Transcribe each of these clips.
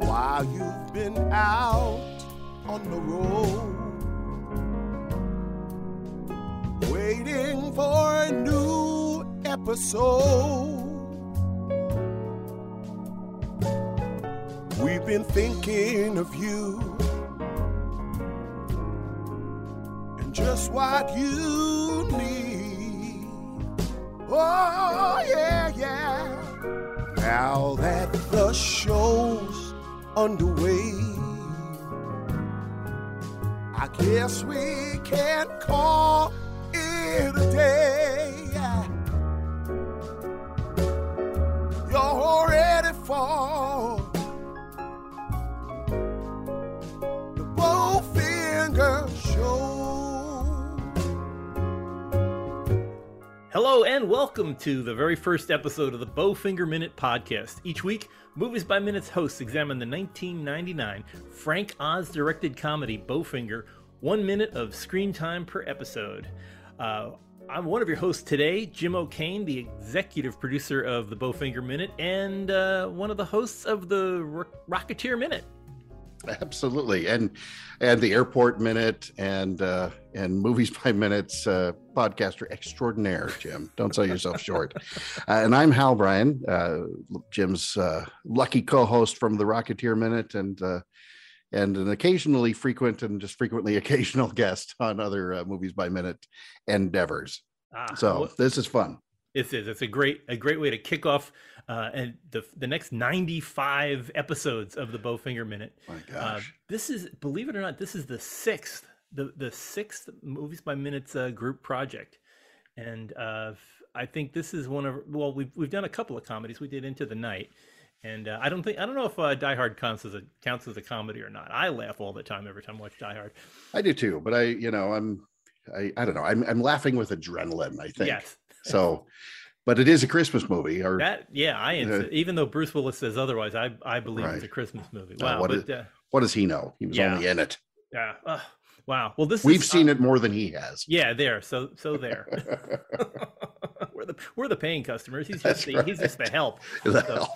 While you've been out on the road, waiting for a new episode. We've been thinking of you just what you need. Oh, yeah, yeah. Now that the show's underway, I guess we can call And welcome to the very first episode of the Bowfinger Minute podcast. Each week, Movies by Minutes hosts examine the 1999 Frank Oz directed comedy Bowfinger, one minute of screen time per episode. Uh, I'm one of your hosts today, Jim O'Kane, the executive producer of the Bowfinger Minute, and uh, one of the hosts of the Ro- Rocketeer Minute. Absolutely, and and the Airport Minute and uh, and Movies by Minutes uh, podcaster extraordinaire, Jim. Don't sell yourself short. Uh, and I'm Hal Bryan, uh, Jim's uh, lucky co-host from the Rocketeer Minute, and uh, and an occasionally frequent and just frequently occasional guest on other uh, Movies by Minute endeavors. Ah, So what- this is fun. This is. It's a great a great way to kick off uh, and the the next 95 episodes of the Bowfinger Minute. My Uh, gosh, this is, believe it or not, this is the sixth the the sixth movies by minutes uh, group project, and uh, I think this is one of well we've we've done a couple of comedies. We did Into the Night, and uh, I don't think I don't know if uh, Die Hard counts as a counts as a comedy or not. I laugh all the time every time I watch Die Hard. I do too. But I, you know, I'm I, I don't know. I'm I'm laughing with adrenaline. I think. Yes, So, but it is a Christmas movie. Or that yeah I insist. even though Bruce Willis says otherwise, I I believe it's a Christmas movie. Uh, Wow, what but is- uh, what does he know? He was Yeah. only in it. yeah, uh, wow. Well, this We've is, seen uh, it more than he has. Yeah, there. So so there. we're the we're the paying customers. He's just the, he's just the help. The So- help.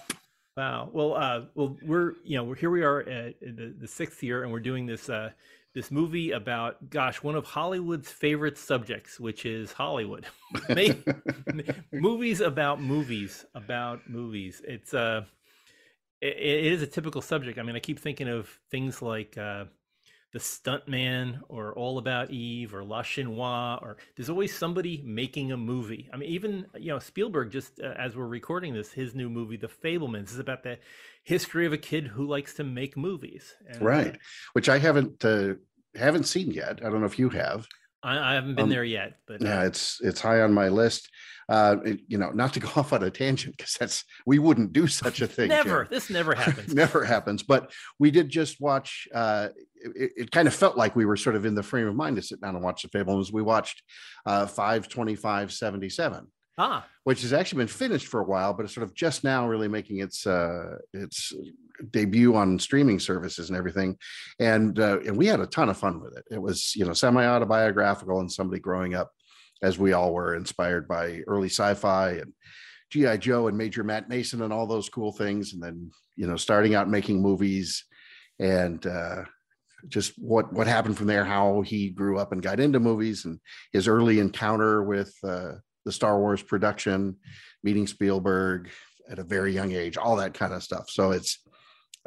Wow. Well, uh, well, we're you know we're here we are at the, the sixth year, and we're doing this uh, this movie about gosh one of Hollywood's favorite subjects, which is Hollywood. Movies about movies about movies. It's uh, it, it is a typical subject. I mean, I keep thinking of things like. Uh, the Stuntman, or All About Eve, or La Chinoise, or there's always somebody making a movie. I mean, even you know Spielberg. Just uh, as we're recording this, his new movie, The Fabelmans, is about the history of a kid who likes to make movies. And, uh, Right. Which I haven't uh, haven't seen yet. I don't know if you have. I, I haven't been Um, there yet, but Yeah, uh, it's it's high on my list. Uh, you know, not to go off on a tangent because that's we wouldn't do such a thing. never. Jim. This never happens. never happens. But we did just watch. Uh, it, it kind of felt like we were sort of in the frame of mind to sit down and watch the Fabelmans. We watched uh, five twenty five seventy seven. Ah, which has actually been finished for a while, but it's sort of just now really making its uh, its debut on streaming services and everything. And uh, and we had a ton of fun with it. It was you know semi autobiographical and somebody growing up as we all were, inspired by early sci-fi and GI Joe and Major Matt Mason and all those cool things, and then you know starting out making movies and. Uh, just what what happened from there how he grew up and got into movies and his early encounter with uh, the Star Wars production, meeting Spielberg at a very young age, all that kind of stuff. So it's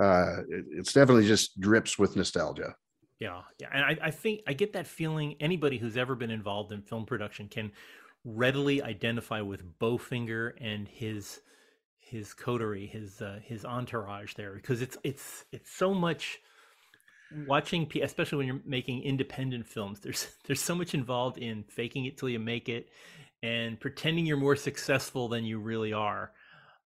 uh, it- it's definitely just drips with nostalgia. yeah, yeah. And I, I think I get that feeling. Anybody who's ever been involved in film production can readily identify with Bowfinger and his his coterie, his uh, his entourage there, because it's it's it's so much watching pe- especially when you're making independent films there's there's so much involved in faking it till you make it and pretending you're more successful than you really are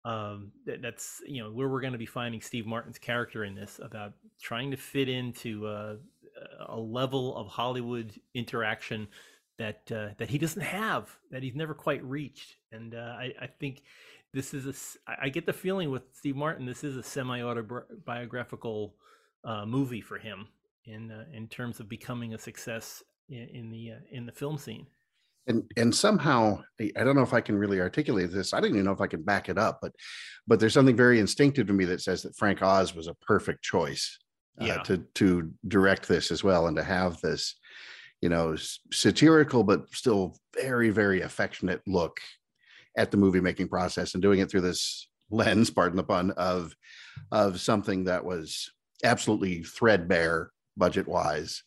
um that, that's you know where we're going to be finding steve martin's character in this about trying to fit into uh, a level of hollywood interaction that uh, that he doesn't have that he's never quite reached and uh, I, I think this is a. I get the feeling with steve martin this is a semi-autobiographical uh, movie for him in uh, in terms of becoming a success in, in the uh, in the film scene. and and somehow I don't know if I can really articulate this. I don't even know if I can back it up, but but there's something very instinctive to me that says that Frank Oz was a perfect choice uh, Yeah. to to direct this as well and to have this, you know, satirical but still very very affectionate look at the movie making process and doing it through this lens, pardon the pun, of of something that was absolutely threadbare budget wise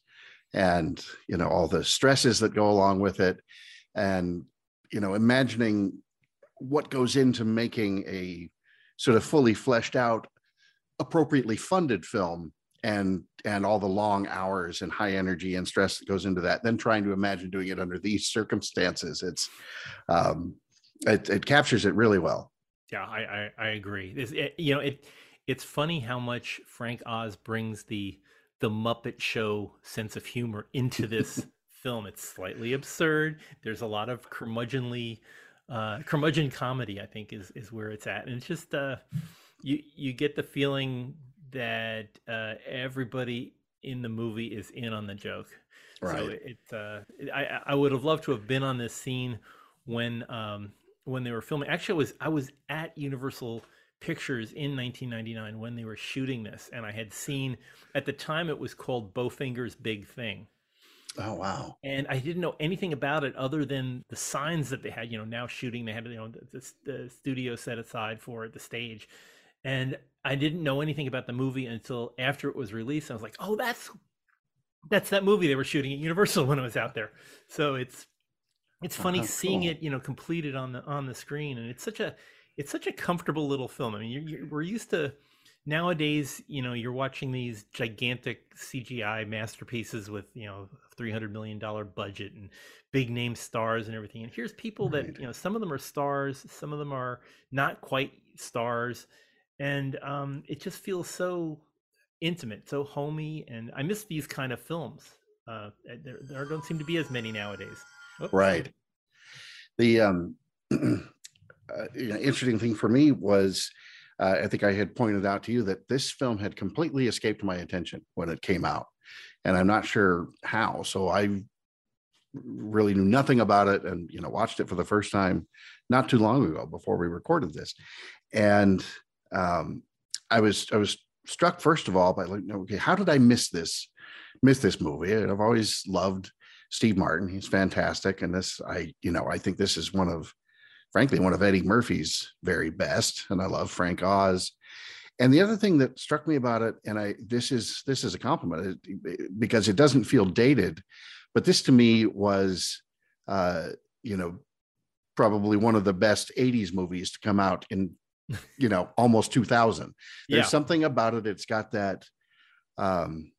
and you know all the stresses that go along with it and you know imagining what goes into making a sort of fully fleshed out appropriately funded film and and all the long hours and high energy and stress that goes into that then trying to imagine doing it under these circumstances it's um it, it captures it really well Yeah, I I, I agree. This, it, you know, it it's funny how much Frank Oz brings the the Muppet Show sense of humor into this film. It's slightly absurd. There's a lot of curmudgeonly, uh, curmudgeon comedy. I think is is where it's at, and it's just uh, you you get the feeling that uh, everybody in the movie is in on the joke. So Right. it, uh, I I- I would have loved to have been on this scene when um when they were filming. Actually, I was I was at Universal Pictures in 1999 when they were shooting this, and I had seen at the time it was called Bowfinger's Big Thing, oh wow and I didn't know anything about it other than the signs that they had. You know, now shooting they had you know the, the, the studio set aside for it, the stage, and I didn't know anything about the movie until after it was released. I was like, oh, that's that's that movie they were shooting at Universal when it was out there. So it's it's oh, funny Oh, seeing cool. it, you know, completed on the on the screen, and it's such a it's such a comfortable little film. I mean, you're, you're, we're used to nowadays, you know, you're watching these gigantic CGI masterpieces with you know three hundred million dollar budget and big name stars and everything. And here's people that you know, some of them are stars, some of them are not quite stars, and um, it just feels so intimate, so homey, and I miss these kind of films. Uh, there, there don't seem to be as many nowadays. Oops. right the um uh, you know, interesting thing for me was uh, i think i had pointed out to you that this film had completely escaped my attention when it came out and i'm not sure how so i really knew nothing about it and you know watched it for the first time not too long ago before we recorded this and um i was i was struck first of all by like okay how did i miss this miss this movie and i've always loved Steve Martin. He's fantastic. And this, I, you know, I think this is one of, frankly, one of Eddie Murphy's very best. And I love Frank Oz. And the other thing that struck me about it, and I, this is, this is a compliment because it doesn't feel dated, but this to me was, uh, you know, probably one of the best 80s movies to come out in, you know, almost 2000. There's Yeah. something about it. It's got that, um,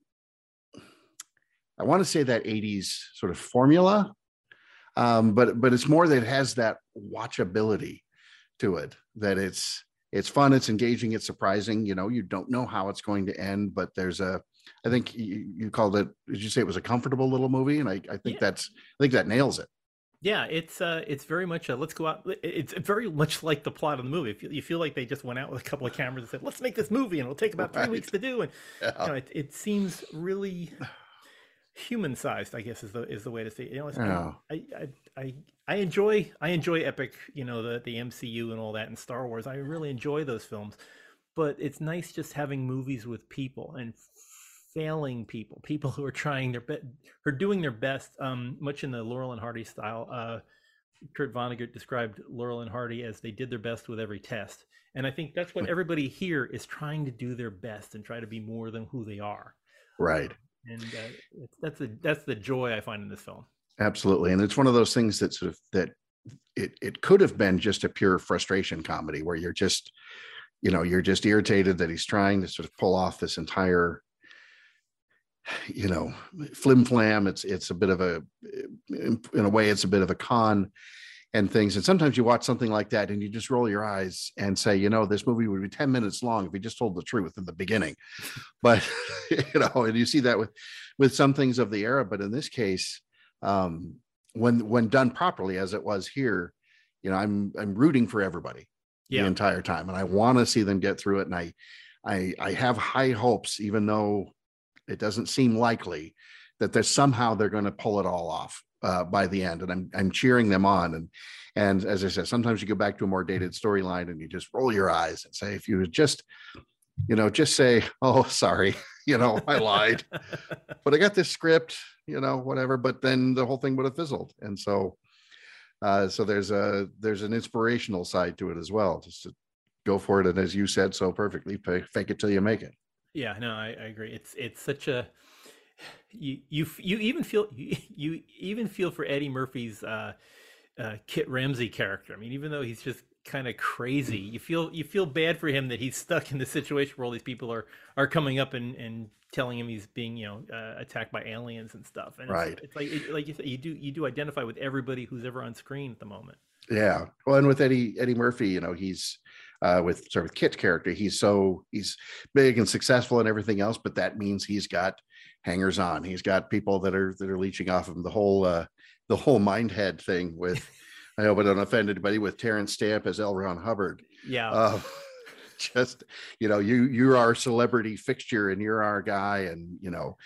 I want to say that 80s sort of formula, um, but but it's more that it has that watchability to it. That it's it's fun, it's engaging, it's surprising. You know, you don't know how it's going to end, but there's a. I think you, you called it. Did you say it was a comfortable little movie? And I, I think Yeah. that's I think that nails it. Yeah, it's uh, it's very much a let's go out. It's very much like the plot of the movie. If you, you feel like they just went out with a couple of cameras and said, "Let's make this movie," and it'll take about three Right. weeks to do, and you know, it, it seems really human sized. I guess is the is the way to say it. You know, Yeah. I, I I I enjoy I enjoy epic. You know, the the MCU and all that, and Star Wars. I really enjoy those films, but it's nice just having movies with people and failing people, people who are trying their best, who are doing their best, um, much in the Laurel and Hardy style. Uh, Kurt Vonnegut described Laurel and Hardy as they did their best with every test. And I think that's what everybody here is trying to do their best and try to be more than who they are. Right. And uh, that's the that's the joy I find in this film. Absolutely. And it's one of those things that sort of that it it could have been just a pure frustration comedy where you're just, you know, you're just irritated that he's trying to sort of pull off this entire, you know, flim flam. It's it's a bit of a in, in a way, it's a bit of a con and things. And sometimes you watch something like that and you just roll your eyes and say, you know, this movie would be 10 minutes long if he just told the truth in the beginning. But you know, and you see that with with some things of the era, but in this case, um, when when done properly, as it was here, you know, I'm I'm rooting for everybody the entire time, and I want to see them get through it. And I I I have high hopes, even though it doesn't seem likely that there's somehow they're going to pull it all off uh, by the end, and I'm I'm cheering them on. And and as I said, sometimes you go back to a more dated storyline and you just roll your eyes and say, if you just, you know, just say, oh, sorry, you know, I lied, but I got this script, you know, whatever. But then the whole thing would have fizzled, and so. Uh, so there's a there's an inspirational side to it as well, just to go for it. And as you said so perfectly, fake it till you make it. Yeah, no, I, I agree. It's it's such a you you you even feel you, you even feel for Eddie Murphy's uh, uh, Kit Ramsey character. I mean, even though he's just kind of crazy, you feel you feel bad for him that he's stuck in the situation where all these people are are coming up and and telling him he's being you know uh, attacked by aliens and stuff. And right, it's, it's like it, like you said, you do you do identify with everybody who's ever on screen at the moment. Yeah, well, and with Eddie Eddie Murphy, you know, he's uh, with sort of Kit's character. He's so he's big and successful and everything else, but that means he's got hangers on. He's got people that are that are leeching off of him. The whole uh, the whole mind head thing with I hope I don't offend anybody with Terence Stamp as L. Ron Hubbard. Yeah. Uh, just you know you you're our celebrity fixture and you're our guy and you know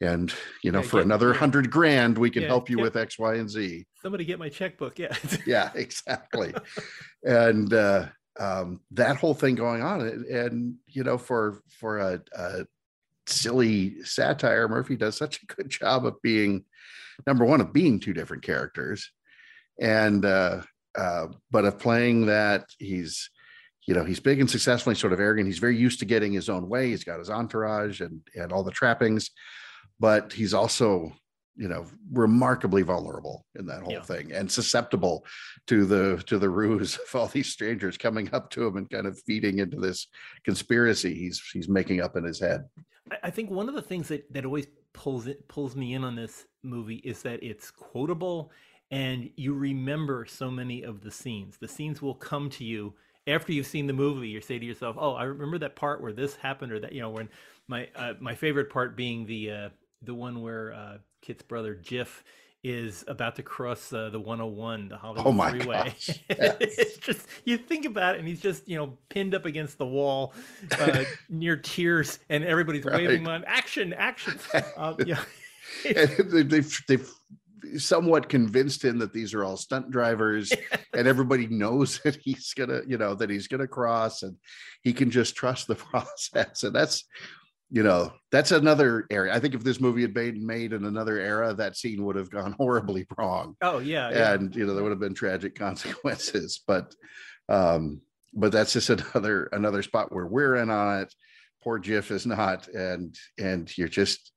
and you know yeah, for get, another hundred grand we can yeah, help you get, with x y and z somebody get my checkbook yeah yeah exactly and uh um, that whole thing going on and, and you know for for a, a, silly satire murphy does such a good job of being number one of being two different characters and uh, uh, but of playing that he's you know he's big and successful he's sort of arrogant he's very used to getting his own way he's got his entourage and and all the trappings but he's also you know remarkably vulnerable in that whole yeah. thing and susceptible to the to the ruse of all these strangers coming up to him and kind of feeding into this conspiracy he's he's making up in his head i think one of the things that that always pulls it pulls me in on this movie is that it's quotable and you remember so many of the scenes. The scenes will come to you after you've seen the movie. You say to yourself oh i remember that part where this happened or that you know when my uh, my favorite part being the uh, the one where uh, Kit's brother Jiff is about to cross uh, the 101, the Hollywood oh my Freeway. Yes. it's just you think about it, and he's just you know pinned up against the wall uh, near tears, and everybody's right. waving on action, action. Um, yeah, they've, they've, they've somewhat convinced him that these are all stunt drivers and everybody knows that he's gonna you know that he's gonna cross and he can just trust the process and that's you know that's another area. I think if this movie had been made in another era that scene would have gone horribly wrong. Oh yeah, yeah. and you know there would have been tragic consequences but um but that's just another another spot where we're in on it. Poor jiff is not and and you're just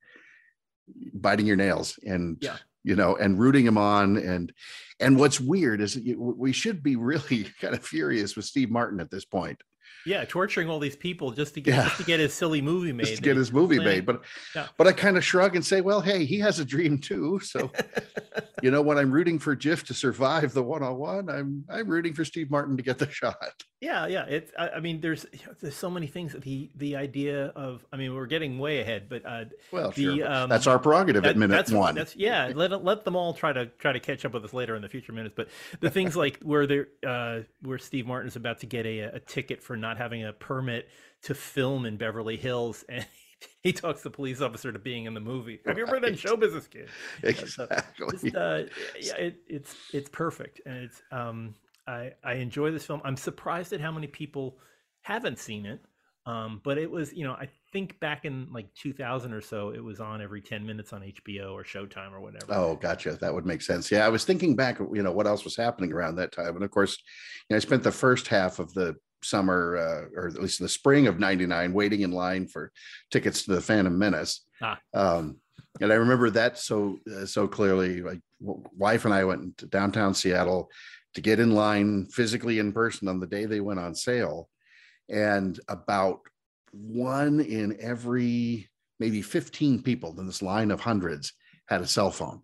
biting your nails and yeah. you know and rooting him on. And and what's weird is we should be really kind of furious with steve martin at this point yeah, torturing all these people just to get yeah. just to get his silly movie made. Just to get his movie made, but yeah. but I kind of shrug and say, well, hey, he has a dream too. So, you know, when I'm rooting for Jiff to survive the 101, I'm I'm rooting for Steve Martin to get the shot. Yeah, yeah. It's I, I mean, there's you know, there's so many things. The the idea of I mean, we're getting way ahead, but uh, well, the, sure. Um, that's our prerogative that, at minute that's, one. That's yeah. Let let them all try to try to catch up with us later in the future minutes. But the things like where they uh, where Steve Martin is about to get a, a ticket for not having a permit to film in Beverly Hills and he talks the police officer to being in the movie. Have you ever been show business kid? Exactly. Just, uh, yeah, it, it's it's perfect, and it's um, I I enjoy this film. I'm surprised at how many people haven't seen it. Um, but it was, you know, I think back in like 2000 or so, it was on every 10 minutes on HBO or Showtime or whatever. Oh, gotcha. That would make sense. Yeah, I was thinking back, you know, what else was happening around that time, and of course, you know, I spent the first half of the summer uh, or at least the spring of 99 waiting in line for tickets to the phantom menace. Ah. um, and i remember that so uh, so clearly like wife and i went to downtown seattle to get in line physically in person on the day they went on sale. And about one in every maybe 15 people in this line of hundreds had a cell phone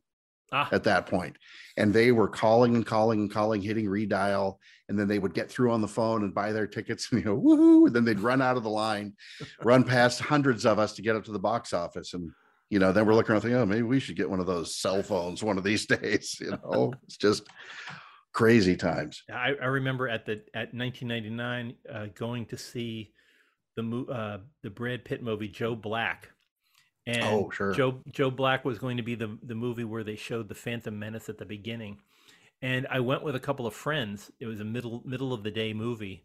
ah. at that point. And they were calling and calling and calling, hitting redial. And then they would get through on the phone and buy their tickets and you know, woohoo. And then they'd run out of the line, run past hundreds of us to get up to the box office. And, you know, then we're looking around thinking, oh, maybe we should get one of those cell phones one of these days. You know, it's just crazy times. I, I remember at the at 1999 uh, going to see the uh, the Brad Pitt movie Joe Black and Oh, sure. Joe Joe Black was going to be the the movie where they showed the Phantom Menace at the beginning, and I went with a couple of friends. It was a middle middle of the day movie,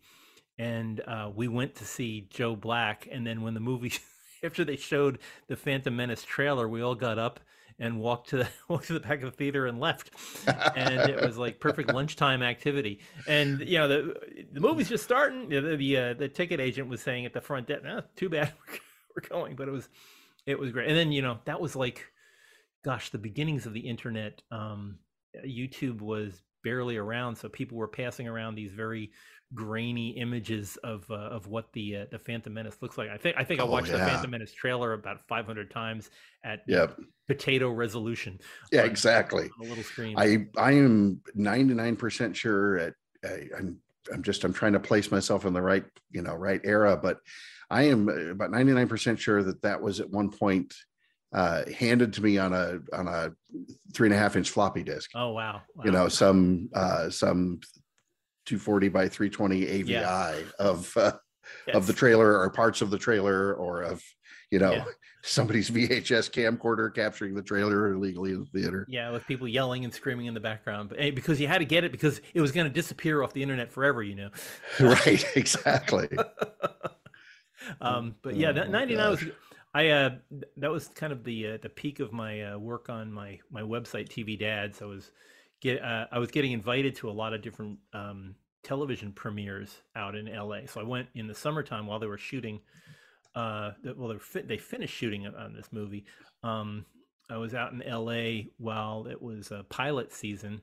and uh, we went to see Joe Black. And then when the movie after they showed the Phantom Menace trailer, we all got up and walked to the walked to the back of the theater and left. and it was like perfect lunchtime activity. And you know the the movie's just starting. The the, uh, the ticket agent was saying at the front desk, "No, too bad we're going," but it was it was great. And then you know that was like, gosh, the beginnings of the internet. Um, YouTube was barely around, so people were passing around these very grainy images of uh, of what the uh, the Phantom Menace looks like. I think I think I Oh, watched the. Phantom Menace trailer about 500 times at Yep. potato resolution Yeah, on- exactly. on a little screen. I I am 99% sure at I, I'm I'm just I'm trying to place myself in the right, you know, right era, but I am uh, about 99% sure that that was at one point uh handed to me on a on a three and a half inch floppy disk. oh wow, You know, some uh some 240 by 320 AVI Yeah. of uh, of the trailer or parts of the trailer or of you know Yeah. somebody's VHS camcorder capturing the trailer illegally in the theater. Yeah, with people yelling and screaming in the background, but because you had to get it because it was going to disappear off the internet forever, you know. right, exactly. um, but yeah, Oh, ninety nine was. I uh, that was kind of the uh, the peak of my uh, work on my my website TV Dads. I was get uh, I was getting invited to a lot of different um, television premieres out in LA. So I went in the summertime while they were shooting. Uh, well, they fi- they finished shooting on- this movie. Um, I was out in LA while it was uh, pilot season,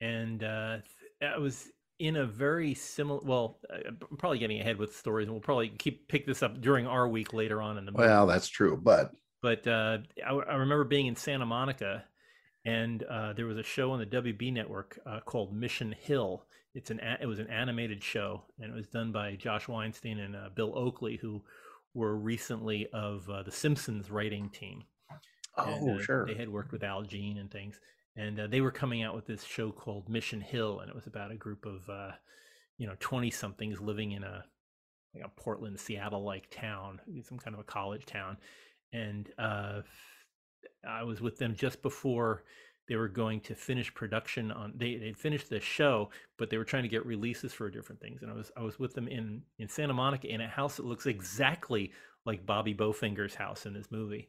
and uh, I was in a very similar. Well, I'm probably getting ahead with stories, and we'll probably keep pick this up during our week later on in the movie. Well, that's true, but But uh, I, I remember being in Santa Monica, and uh, there was a show on the WB network uh, called Mission Hill. It's an a- it was an animated show, and it was done by Josh Weinstein and uh, Bill Oakley, who were recently of uh, the Simpsons writing team. And, oh, uh, sure. They had worked with Al Jean and things, and uh, they were coming out with this show called Mission Hill, and it was about a group of uh, you know twenty somethings living in a like a Portland, Seattle like town, some kind of a college town, and uh, I was with them just before they were going to finish production on they they finished the show but they were trying to get releases for different things. And i was i was with them in in santa monica in a house that looks exactly like bobby bowfinger's house in this movie.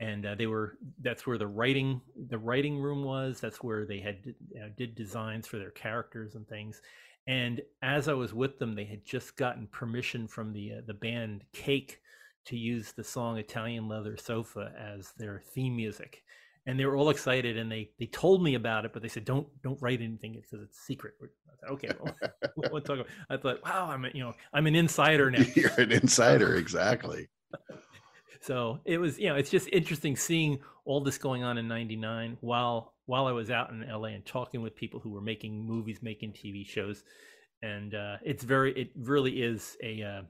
And uh, they were that's where the writing the writing room was. That's where they had uh, did designs for their characters and things. And as i was with them they had just gotten permission from the uh, the band cake to use the song italian leather sofa as their theme music and they were all excited and they they told me about it but they said don't don't write anything because it's secret. I said, okay well, we won't talk about i thought wow i'm a, you know i'm an insider now. You're an insider, exactly. so it was you know it's just interesting seeing all this going on in 99 while while i was out in la and talking with people who were making movies making tv shows and uh it's very it really is a uh,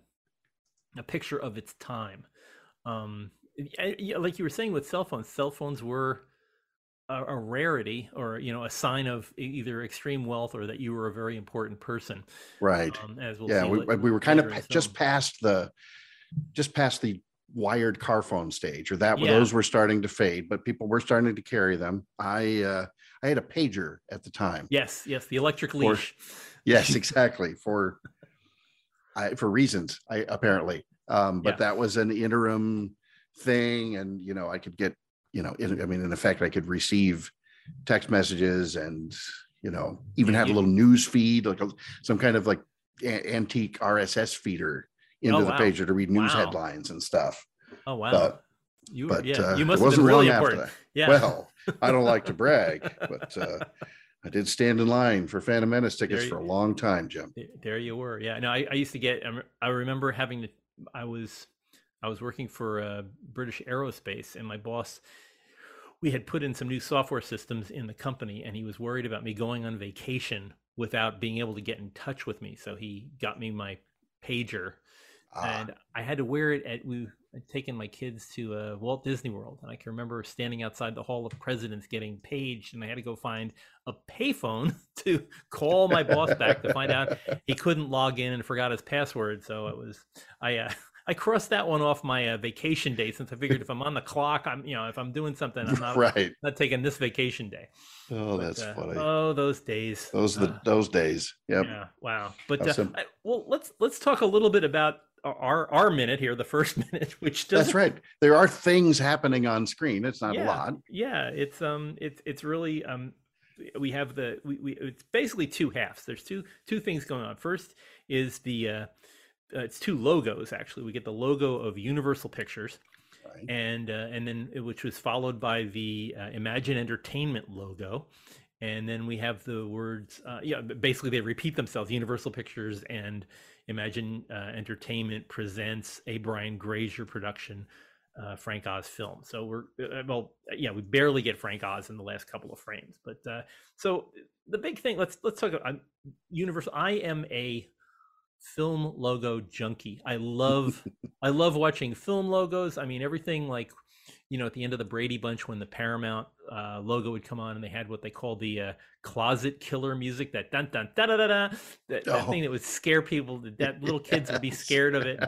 a picture of its time. Um like you were saying with cell phones cell phones were a, a rarity or you know a sign of either extreme wealth or that you were a very important person Right. um, as we'll yeah, we, la- we were kind of just past the just past the wired car phone stage or that Yeah. those were starting to fade but people were starting to carry them i uh i had a pager at the time yes yes the electric For- leash yes exactly for i for reasons i apparently um but Yeah. that was an interim thing and you know i could get you know in, i mean in effect i could receive text messages and you know even have a little news feed like a, some kind of like a- antique rss feeder into Oh, the wow. pager to read news Wow. headlines and stuff. Oh wow. But- you but yeah uh, you it must have wasn't really long important after that. Yeah. Well i don't like to brag but uh i did stand in line for phantom menace tickets you- for a long time jim. There you were yeah. No i, I used to get i remember having to i was i was working for uh, british aerospace and my boss we had put in some new software systems in the company and he was worried about me going on vacation without being able to get in touch with me so he got me my pager Ah, and I had to wear it at we had taken my kids to uh, Walt Disney World, and I can remember standing outside the Hall of Presidents getting paged, and I had to go find a payphone to call my boss back to find out he couldn't log in and forgot his password. So it was I uh, I crossed that one off my uh, vacation day since I figured if I'm on the clock, I'm you know if I'm doing something, I'm not right. not taking this vacation day. Oh, But, that's uh, funny. Oh, those days. those the Uh, those days. Yep. Yeah. Wow. But How uh, I, well, let's let's talk a little bit about our our minute here, the first minute, which does That's right. There are things happening on screen. It's not a lot. Yeah, it's um, it's it's really um, we have the we, we it's basically two halves. There's two two things going on. First is the uh, uh, it's two logos actually. We get the logo of Universal Pictures, Right. and uh, and then which was followed by the uh, Imagine Entertainment logo, and then we have the words. Uh, yeah, basically they repeat themselves. Universal Pictures and Imagine uh, Entertainment presents a Brian Grazer production, uh, Frank Oz film. So we're uh, well, yeah, we barely get Frank Oz in the last couple of frames, but uh, so the big thing. Let's let's talk about Universal. I am a film logo junkie. I love I love watching film logos. I mean everything like you know at the end of the Brady Bunch when the Paramount uh, logo would come on and they had what they called the uh, closet killer music that dun dun da da da da that, that Oh. thing that would scare people that, that little kids would be scared of it.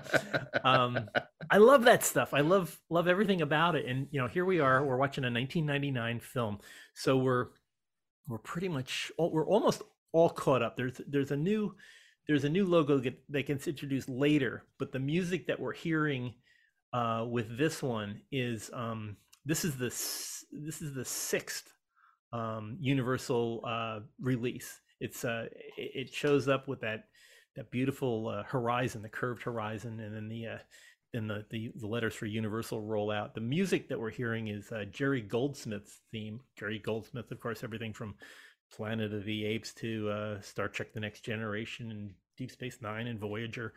Um, I love that stuff. I love love everything about it. And you know, here we are. We're watching a 1999 film, so we're we're pretty much all, we're almost all caught up. There's there's a new there's a new logo that, that gets introduced later, but the music that we're hearing uh, with this one is um, this is the this is the sixth um, Universal uh, release. It's uh, it, it shows up with that that beautiful uh, horizon, the curved horizon, and then the uh, then the, the the letters for Universal roll out. The music that we're hearing is uh, Jerry Goldsmith's theme. Jerry Goldsmith, of course, everything from Planet of the Apes to uh, Star Trek: The Next Generation and Deep Space Nine and Voyager.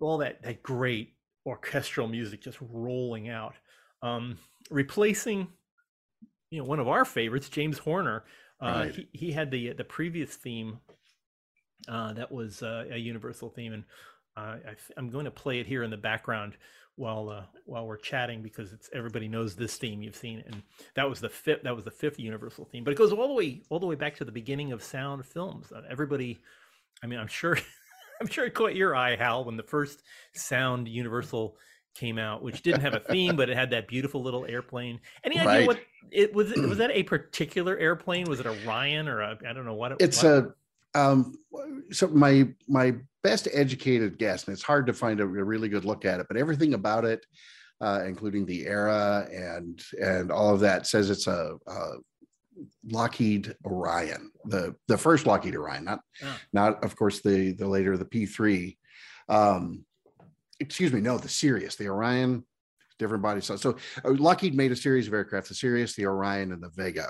All that that great orchestral music just rolling out, um, replacing you know one of our favorites, James Horner. Uh, Right. he, he had the the previous theme uh, that was uh, a universal theme, and uh, I, I'm going to play it here in the background while uh, while we're chatting because it's everybody knows this theme. You've seen it, and that was the fifth that was the fifth universal theme. But it goes all the way all the way back to the beginning of sound films. Uh, everybody, I mean, I'm sure I'm sure it caught your eye, Hal, when the first sound universal came out, which didn't have a theme, but it had that beautiful little airplane. Any idea Right. what it was? Was that a particular airplane? Was it a Ryan or a I don't know what? It, was it's what- a um so my my best educated guess and it's hard to find a, a really good look at it but everything about it uh including the era and and all of that says it's a, a lockheed orion the the first lockheed orion not Ah. not of course the the later the p3 um excuse me no the sirius the orion different body size so uh, lockheed made a series of aircraft the sirius the orion and the vega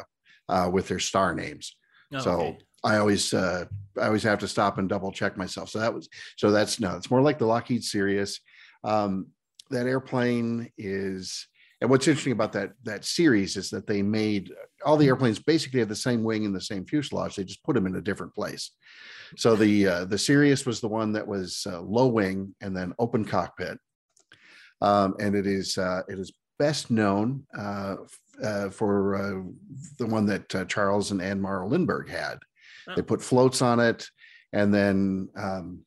uh with their star names oh, so okay. I always uh I always have to stop and double check myself. So that was so that's no, it's more like the Lockheed Sirius. Um that airplane is and what's interesting about that that series is that they made all the airplanes basically have the same wing and the same fuselage. They just put them in a different place. So the uh, the Sirius was the one that was uh, low wing and then open cockpit, um, and it is uh, it is best known uh, uh, for uh, the one that uh, Charles and Ann Morrow Lindbergh had. They put floats on it, and then um,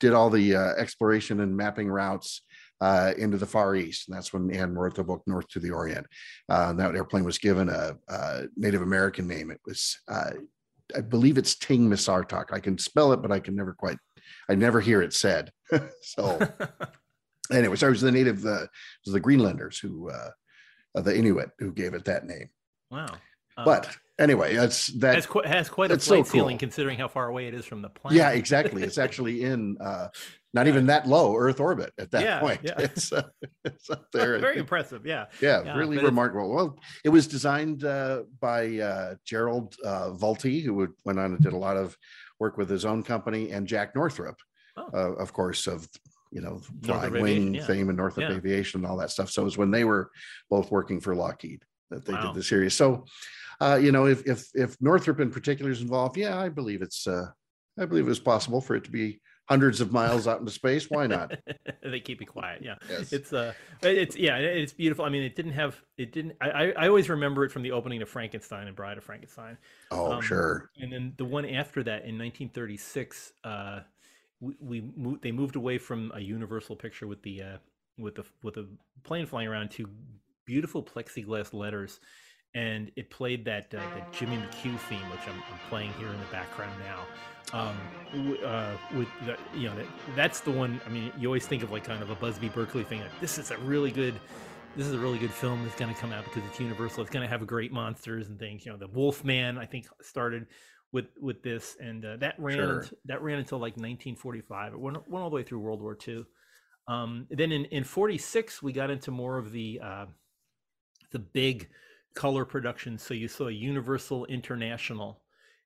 did all the uh, exploration and mapping routes uh, into the Far East. And that's when Anne wrote the book North to the Orient. Uh, that airplane was given a, a Native American name. It was, uh, I believe it's Tingmissartoq. I can spell it, but I can never quite, I never hear it said. so anyway, so it was the native, uh, it was the Greenlanders who, uh, the Inuit who gave it that name. wow. Uh, But anyway, that's that. has quite, has quite a that's so flight ceiling cool. considering how far away it is from the planet. Yeah, exactly. It's actually in uh, not even that low Earth orbit at that Yeah, point. yeah. It's, uh, it's up there. Very impressive. Yeah. yeah, yeah, really remarkable. Well, it was designed uh, by uh, Gerald uh, Vultee, who went on and did a lot of work with his own company, and Jack Northrop, Oh. uh, of course, of you know flying wing yeah. fame and Northrop. Aviation and all that stuff. So it was when they were both working for Lockheed that they Wow. did the series. So, uh, you know, if if if Northrop in particular is involved, yeah, I believe it's uh, I believe it's possible for it to be hundreds of miles out into space. Why not? they keep it quiet. Yeah. Yes. It's uh, it's yeah, it's beautiful. I mean, it didn't have, it didn't. I I I always remember it from the opening of Frankenstein and Bride of Frankenstein. Oh, Um, sure. And then the one after that in 1936, uh, we, we moved, they moved away from a Universal picture with the uh, with the with a plane flying around to beautiful plexiglass letters, and it played that uh, that Jimmy McHugh theme, which I'm, I'm playing here in the background now. Um, uh, with the, you know that, that's the one. I mean, you always think of like kind of a Busby Berkeley thing. Like this is a really good this is a really good film that's going to come out because it's universal it's going to have great monsters and things you know the wolfman i think started with with this and uh, that ran Sure. that ran until like 1945 it went, went all the way through world war ii um, then in, in 46 we got into more of the uh, the big color productions so you saw universal international.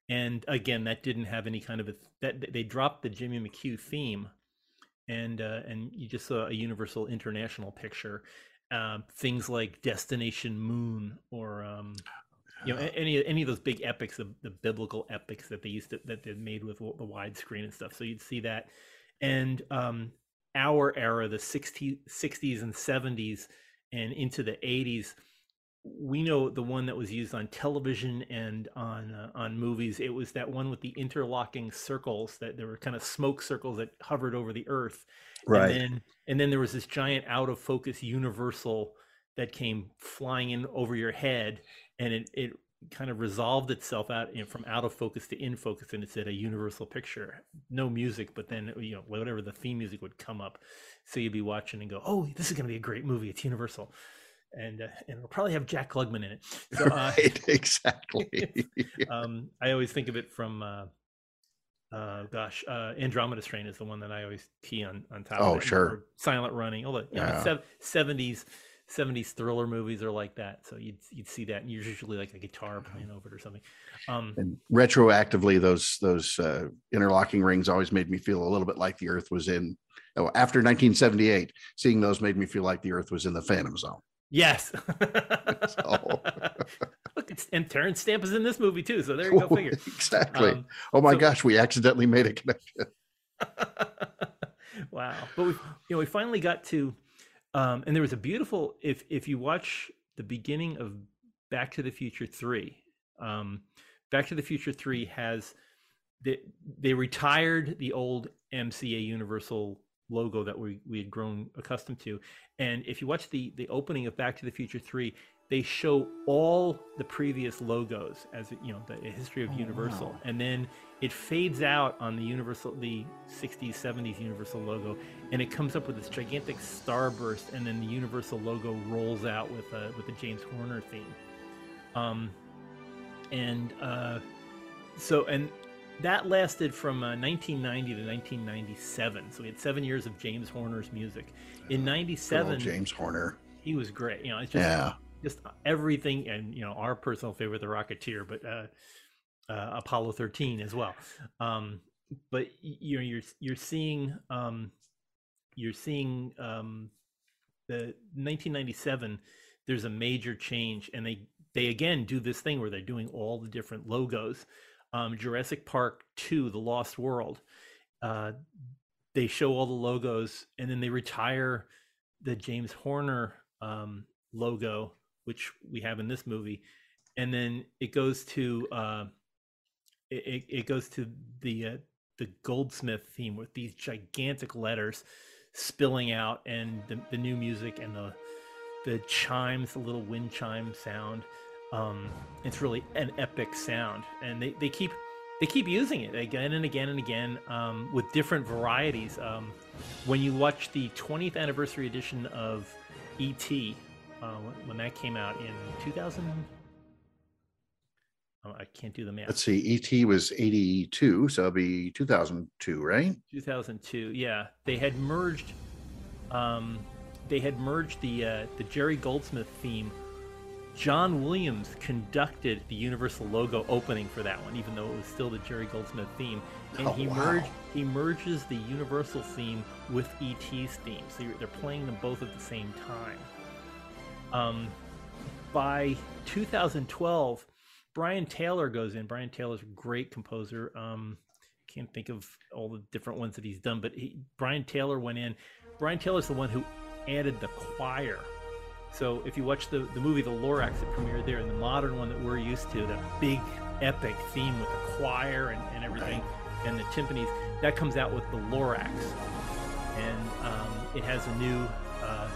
And again that didn't have any kind of a that they dropped the jimmy mchugh theme and uh, and you just saw a universal international picture. Um, things like destination moon or um, you know any any of those big epics the, the biblical epics that they used to that they made with the widescreen and stuff. So you'd see that. And um, our era the 60, 60s and 70s and into the 80s we know the one that was used on television and on uh, on movies. It was that one with the interlocking circles that there were kind of smoke circles that hovered over the earth. Right. and then and then there was this giant out of focus universal that came flying in over your head and it, it kind of resolved itself out know, from out of focus to in focus and it said a universal picture. No music but then you know whatever the theme music would come up. So you'd be watching and go oh this is going to be a great movie. It's universal and uh, and it'll probably have jack klugman in it so uh, right. Exactly. um, I always think of it from, uh, uh, gosh, uh, Andromeda Strain is the one that I always key on on top. Oh, of it, sure. Silent Running, all the you know, Yeah. 70s 70s thriller movies are like that. So you'd you'd see that, and you're usually like a guitar playing over it or something. Um, and retroactively, those those uh, interlocking rings always made me feel a little bit like the Earth was in. Oh, after 1978, seeing those made me feel like the Earth was in the Phantom Zone. Yes. So- Look, it's, and Terence Stamp is in this movie too. So there you go. Figure. exactly. Um, oh my so- gosh, we accidentally made a connection. wow but we you know we finally got to um and there was a beautiful if if you watch the beginning of back to the future 3 um back to the future 3 has they, they retired the old mca universal logo that we we had grown accustomed to. And if you watch the the opening of back to the future 3 they show all the previous logos as you know the history of Oh, universal. wow. and then it fades out on the universal the 60s 70s universal logo and it comes up with this gigantic starburst and then the universal logo rolls out with a with the james horner theme. Um and uh so and that lasted from uh, 1990 to 1997 so we had seven years of james horner's music. In Good 97 James Horner. he was great. You know it's just Yeah. just everything and you know our personal favorite the rocketeer but uh, uh apollo 13 as well. Um but you know you're you're seeing um you're seeing um the 1997 there's a major change and they they again do this thing where they're doing all the different logos um jurassic park 2 the lost world uh they show all the logos and then they retire the james horner um logo which we have in this movie and then it goes to uh it, it goes to the uh, the goldsmith theme with these gigantic letters spilling out and the, the new music and the the chimes the little wind chime sound um it's really an epic sound and they, they keep they keep using it again and again and again um, with different varieties um, when you watch the 20th anniversary edition of et uh, when, that came out in 2000 oh, i can't do the math Let's see. ET was 82, so it'll be 2002, right? 2002 yeah they had merged um they had merged the uh the jerry goldsmith theme john williams conducted the universal logo opening for that one even though it was still the jerry goldsmith theme and Oh, he wow. merged he merges the universal theme with et's theme so you're, they're playing them both at the same time um by 2012 brian taylor goes in brian taylor's a great composer um can't think of all the different ones that he's done, but he, Brian Taylor went in. Brian Taylor's the one who added the choir. So if you watch the, the movie The Lorax that premiered there and the modern one that we're used to, that big epic theme with the choir and, and everything, and the timpanis. That comes out with the Lorax, and um, it has a new uh,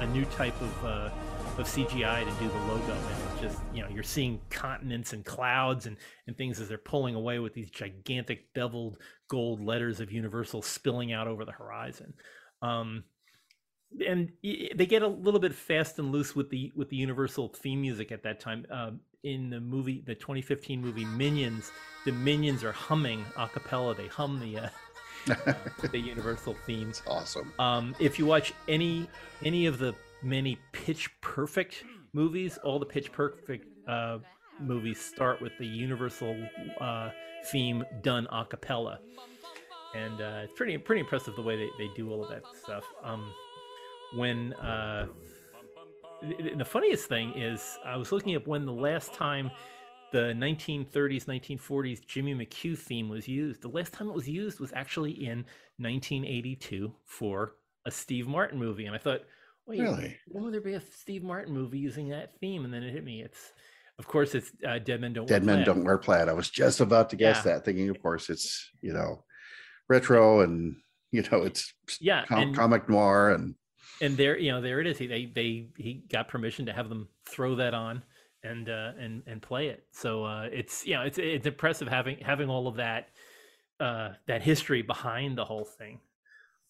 a new type of uh, of CGI to do the logo, and it's just you know you're seeing continents and clouds and and things as they're pulling away with these gigantic beveled gold letters of Universal spilling out over the horizon. Um, and they get a little bit fast and loose with the with the Universal theme music at that time. Um, in the movie, the 2015 movie Minions, the Minions are humming a cappella. They hum the uh, the Universal themes. Awesome. Um, if you watch any any of the many Pitch Perfect movies, all the Pitch Perfect uh, movies start with the Universal uh, theme done a cappella, and uh, it's pretty pretty impressive the way they, they do all of that stuff. Um, when uh, the funniest thing is, I was looking up when the last time the 1930s, 1940s Jimmy McHugh theme was used. The last time it was used was actually in 1982 for a Steve Martin movie, and I thought, wait, Really? when would there be a Steve Martin movie using that theme? And then it hit me. It's, of course, it's uh, Dead Men Don't Dead Wear Men Plaid. Don't Wear Plaid. I was just about to guess Yeah. that, thinking, of course, it's you know, retro and you know, it's Yeah, com- and, comic noir and and there, you know, there it is. He, they, they, he got permission to have them throw that on and, uh, and, and play it. So uh, it's, you know, it's, it's impressive having, having all of that, uh, that history behind the whole thing.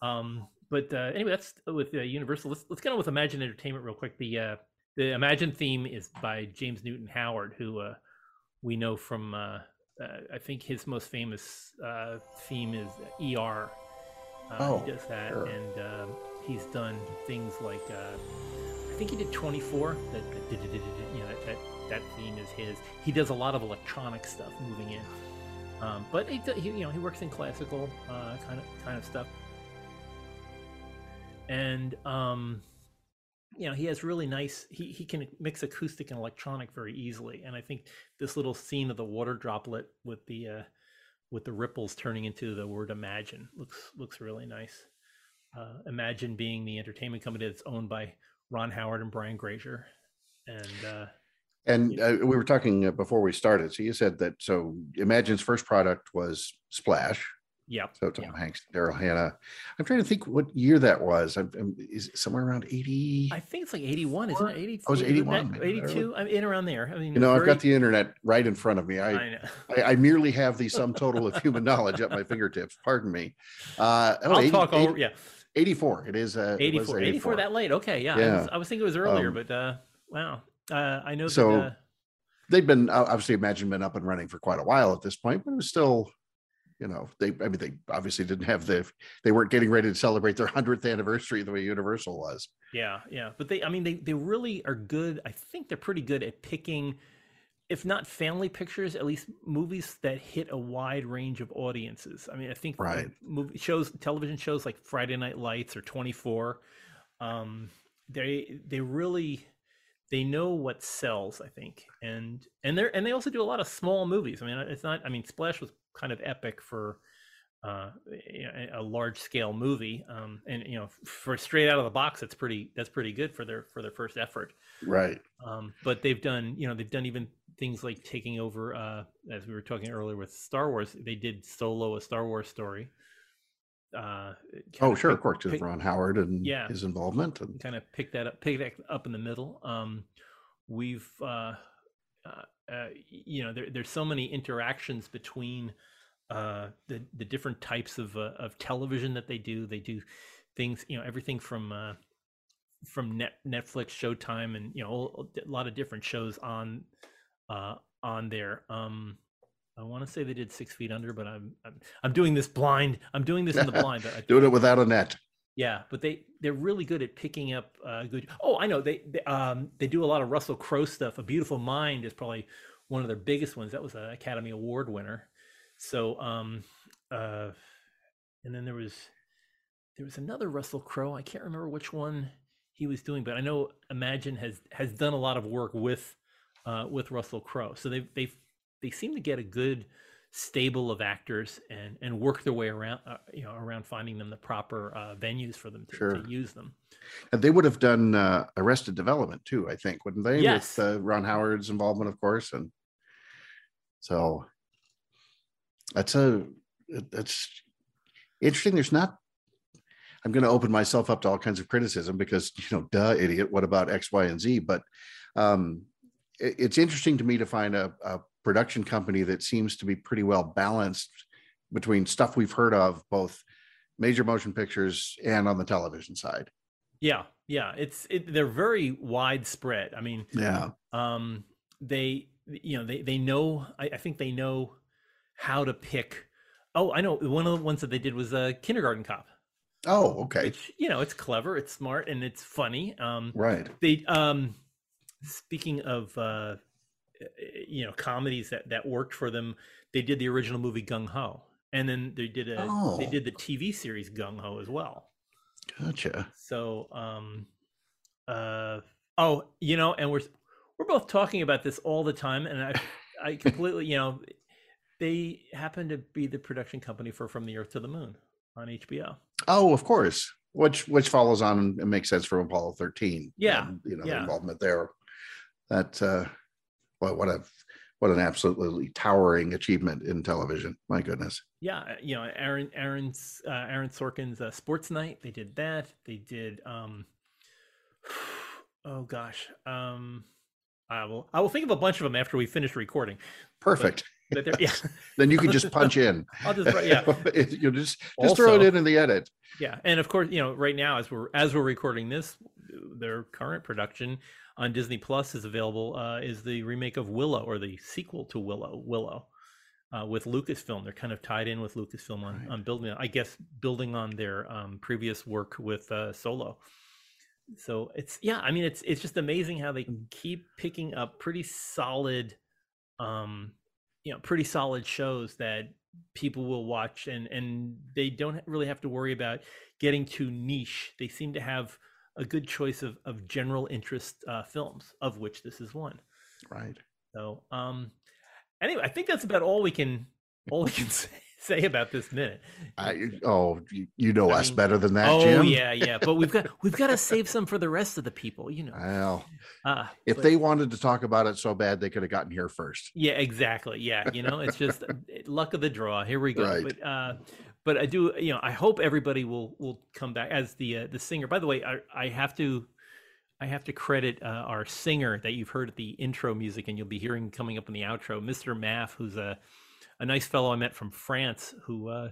Um, but uh, anyway, that's with uh, Universal. Let's let's get on with Imagine Entertainment real quick. The uh, the Imagine theme is by James Newton Howard, who uh, we know from uh, uh, I think his most famous uh, theme is ER. Uh, Oh, he does that, sure. and um, he's done things like uh, I think he did 24. That, that you know that, that that theme is his. He does a lot of electronic stuff moving in, um, but he, he you know he works in classical uh, kind of kind of stuff and um you know he has really nice he, he can mix acoustic and electronic very easily and i think this little scene of the water droplet with the uh with the ripples turning into the word imagine looks looks really nice uh imagine being the entertainment company that's owned by ron howard and brian grazer and uh and uh, we were talking uh, before we started. So you said that so Imagine's first product was Splash. yeah So Tom Yeah. Hanks, Daryl Hannah. I'm trying to think what year that was. I'm, I'm- is it somewhere around 80? i think it's like 81 isn't it 80 Oh, it's is it 81. I don't 82 i'm in around there i mean you know, I've got the internet right in front of me. I, I know. I, I merely have the sum total of human knowledge at my fingertips. Pardon me. Uh, oh, i'll 80 talk 80 over yeah 84. It is. Uh, it was 84, 84 that late okay yeah, I, was, I was thinking it was earlier Um, but uh wow uh i know so- that uh, They've been obviously Imagine been up and running for quite a while at this point, but it was still, you know, they. I mean, they obviously didn't have the. They weren't getting ready to celebrate their hundredth anniversary the way Universal was. Yeah, yeah, but they, I mean, they they really are good. I think they're pretty good at picking, if not family pictures, at least movies that hit a wide range of audiences. I mean, I think Right. movie shows, television shows like Friday Night Lights or Twenty Four, um, they they really they know what sells. I think, and and they're and they also do a lot of small movies. I mean, it's not. I mean, Splash was kind of epic for uh, a- a large scale movie. Um, and you know, for straight out of the box, that's pretty that's pretty good for their for their first effort. Right. Um, but they've done you know they've done even things like taking over uh, as we were talking earlier with Star Wars. They did Solo, a Star Wars story. Uh, Oh, sure. Of course, pick- Ron Howard and Yeah. his involvement. And kind of pick that up, pick that up in the middle. Um, we've, uh, uh, uh, you know, there, there's so many interactions between uh, the the different types of uh, of television that they do. They do things, you know, everything from uh, from net Netflix, Showtime, and you know, a lot of different shows on uh, on there. Um, I want to say they did Six Feet Under, but I'm I'm, I'm doing this blind. I'm doing this in the blind. but I- doing it without a net. yeah, but they they're really good at picking up uh, good. Oh, I know they they, um, they do a lot of Russell Crowe stuff. A Beautiful Mind is probably one of their biggest ones. That was an Academy Award winner. So, um, uh, and then there was there was another Russell Crowe. I can't remember which one he was doing, but I know Imagine has has done a lot of work with uh, with Russell Crowe. So they they they seem to get a good stable of actors and and work their way around uh, you know around finding them the proper uh, venues for them to, Sure. to use them. And they would have done uh, Arrested Development too, I think, wouldn't they? Yes. With uh, Ron Howard's involvement, of course. And so that's a that's interesting. There's not. I'm going to open myself up to all kinds of criticism because you know, duh, idiot. What about X, Y, and Z? But um, it's interesting to me to find a, a production company that seems to be pretty well balanced between stuff we've heard of, both major motion pictures and on the television side. Yeah, yeah. It's it, they're very widespread. I mean, Yeah. um, they you know they they know. I, I think they know how to pick. Oh, I know. One of the ones that they did was a uh, Kindergarten Cop. Oh, okay. Which you know, it's clever, it's smart, and it's funny. Um, Right. they um speaking of uh you know comedies that that worked for them they did the original movie gung ho and then they did a they Oh. did the tv series gung ho as well Gotcha. so um uh oh you know and we're we're both talking about this all the time and i i completely you know they happen to be the production company for from the earth to the moon on hbo Oh, of course. Which which follows on and makes sense from Apollo 13. Yeah, and, you know, yeah. the involvement there. That uh what what a what an absolutely towering achievement in television. My goodness. Yeah, uh, you know, Aaron Aaron's uh, Aaron Sorkin's uh, Sports Night. They did that. They did. um Oh gosh, um I will I will think of a bunch of them after we finish recording. Perfect. But they're, yeah, then you can just punch in. I'll just yeah you just just throw it in in the edit. yeah, and of course, you know, right now as we're as we're recording this, their current production on Disney Plus is available. Uh, is the remake of Willow or the sequel to Willow? Willow. Uh, with Lucasfilm, they're kind of tied in with Lucasfilm on, Right. on building, I guess, building on their um, previous work with uh, Solo. So it's yeah, I mean, it's it's just amazing how they keep picking up pretty solid, um, you know, pretty solid shows that people will watch, and and they don't really have to worry about getting too niche. They seem to have a good choice of of general interest uh, films, of which this is one. Right. So, um, anyway, I think that's about all we can all we can say, say about this minute. I oh you, you know I us mean, better than that, Jim. oh Jim. yeah, yeah, but we've got we've got to save some for the rest of the people, you know. Well, Uh, if but- they wanted to talk about it so bad, they could have gotten here first. yeah, exactly, yeah, you know, it's just uh, luck of the draw. Here we go. Right. But uh, but I do, you know, I hope everybody will will come back as the uh, the singer. By the way, I I have to. I have to credit uh, our singer that you've heard at the intro music, and you'll be hearing coming up in the outro, Mr. Maff, who's a a nice fellow I met from France, who uh,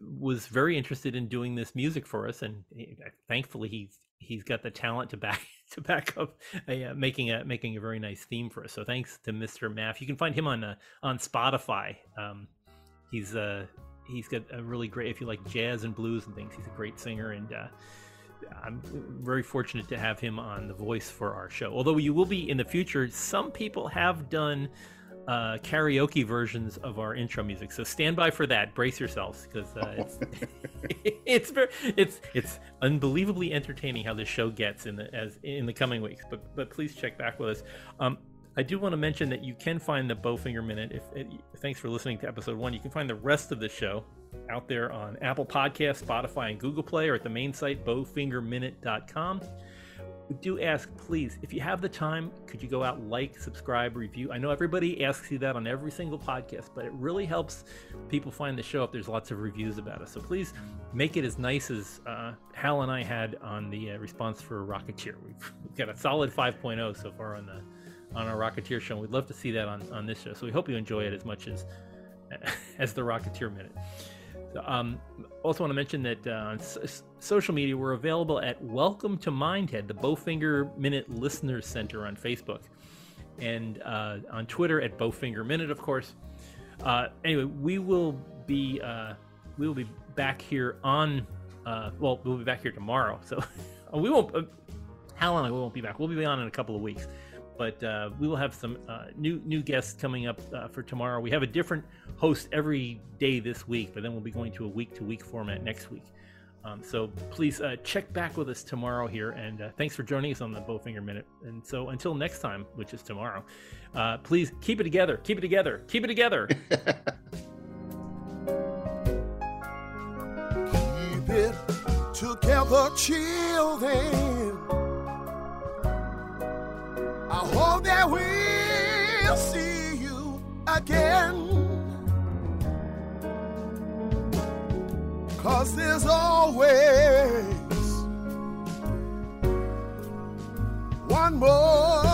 was very interested in doing this music for us, and he, thankfully he's he's got the talent to back to back up uh, making a making a very nice theme for us. So thanks to Mr. Maff. You can find him on uh, on Spotify. Um, he's uh he's got a really great if you like jazz and blues and things. He's a great singer, and uh, I'm very fortunate to have him on the voice for our show. Although you will be in the future, some people have done uh, karaoke versions of our intro music. So stand by for that. Brace yourselves because uh, it's it's it's it's unbelievably entertaining how this show gets in the as in the coming weeks. But but please check back with us. Um, I do want to mention that you can find the Bowfinger Minute. If, if thanks for listening to episode one, you can find the rest of the show out there on Apple Podcasts, Spotify, and Google Play, or at the main site bowfingerminute.com. We do ask, please, if you have the time, could you go out, like, subscribe, review? I know everybody asks you that on every single podcast, but it really helps people find the show if there's lots of reviews about us. So please make it as nice as uh, Hal and I had on the uh, response for Rocketeer. We've, we've got a solid 5.0 so far on the on our Rocketeer show. We'd love to see that on, on this show. So we hope you enjoy it as much as as the Rocketeer Minute. So, um, also want to mention that uh, on social media, we're available at Welcome to Mindhead, the Bowfinger Minute Listeners Center on Facebook, and uh, on Twitter at Bowfinger Minute, of course. Uh, anyway, we will be uh, we will be back here on uh, well, we'll be back here tomorrow. So we won't. Uh, Hal and I won't be back. We'll be on in a couple of weeks, but uh, we will have some uh, new new guests coming up uh, for tomorrow. We have a different host every day this week, but then we'll be going to a week to week format next week. Um, so please uh, check back with us tomorrow here, and uh, thanks for joining us on the Bowfinger Minute. And so until next time, which is tomorrow, uh, please keep it together, keep it together, keep it together. Keep it together, children. I hope that we'll see you again. Cause there's always one more.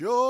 Show.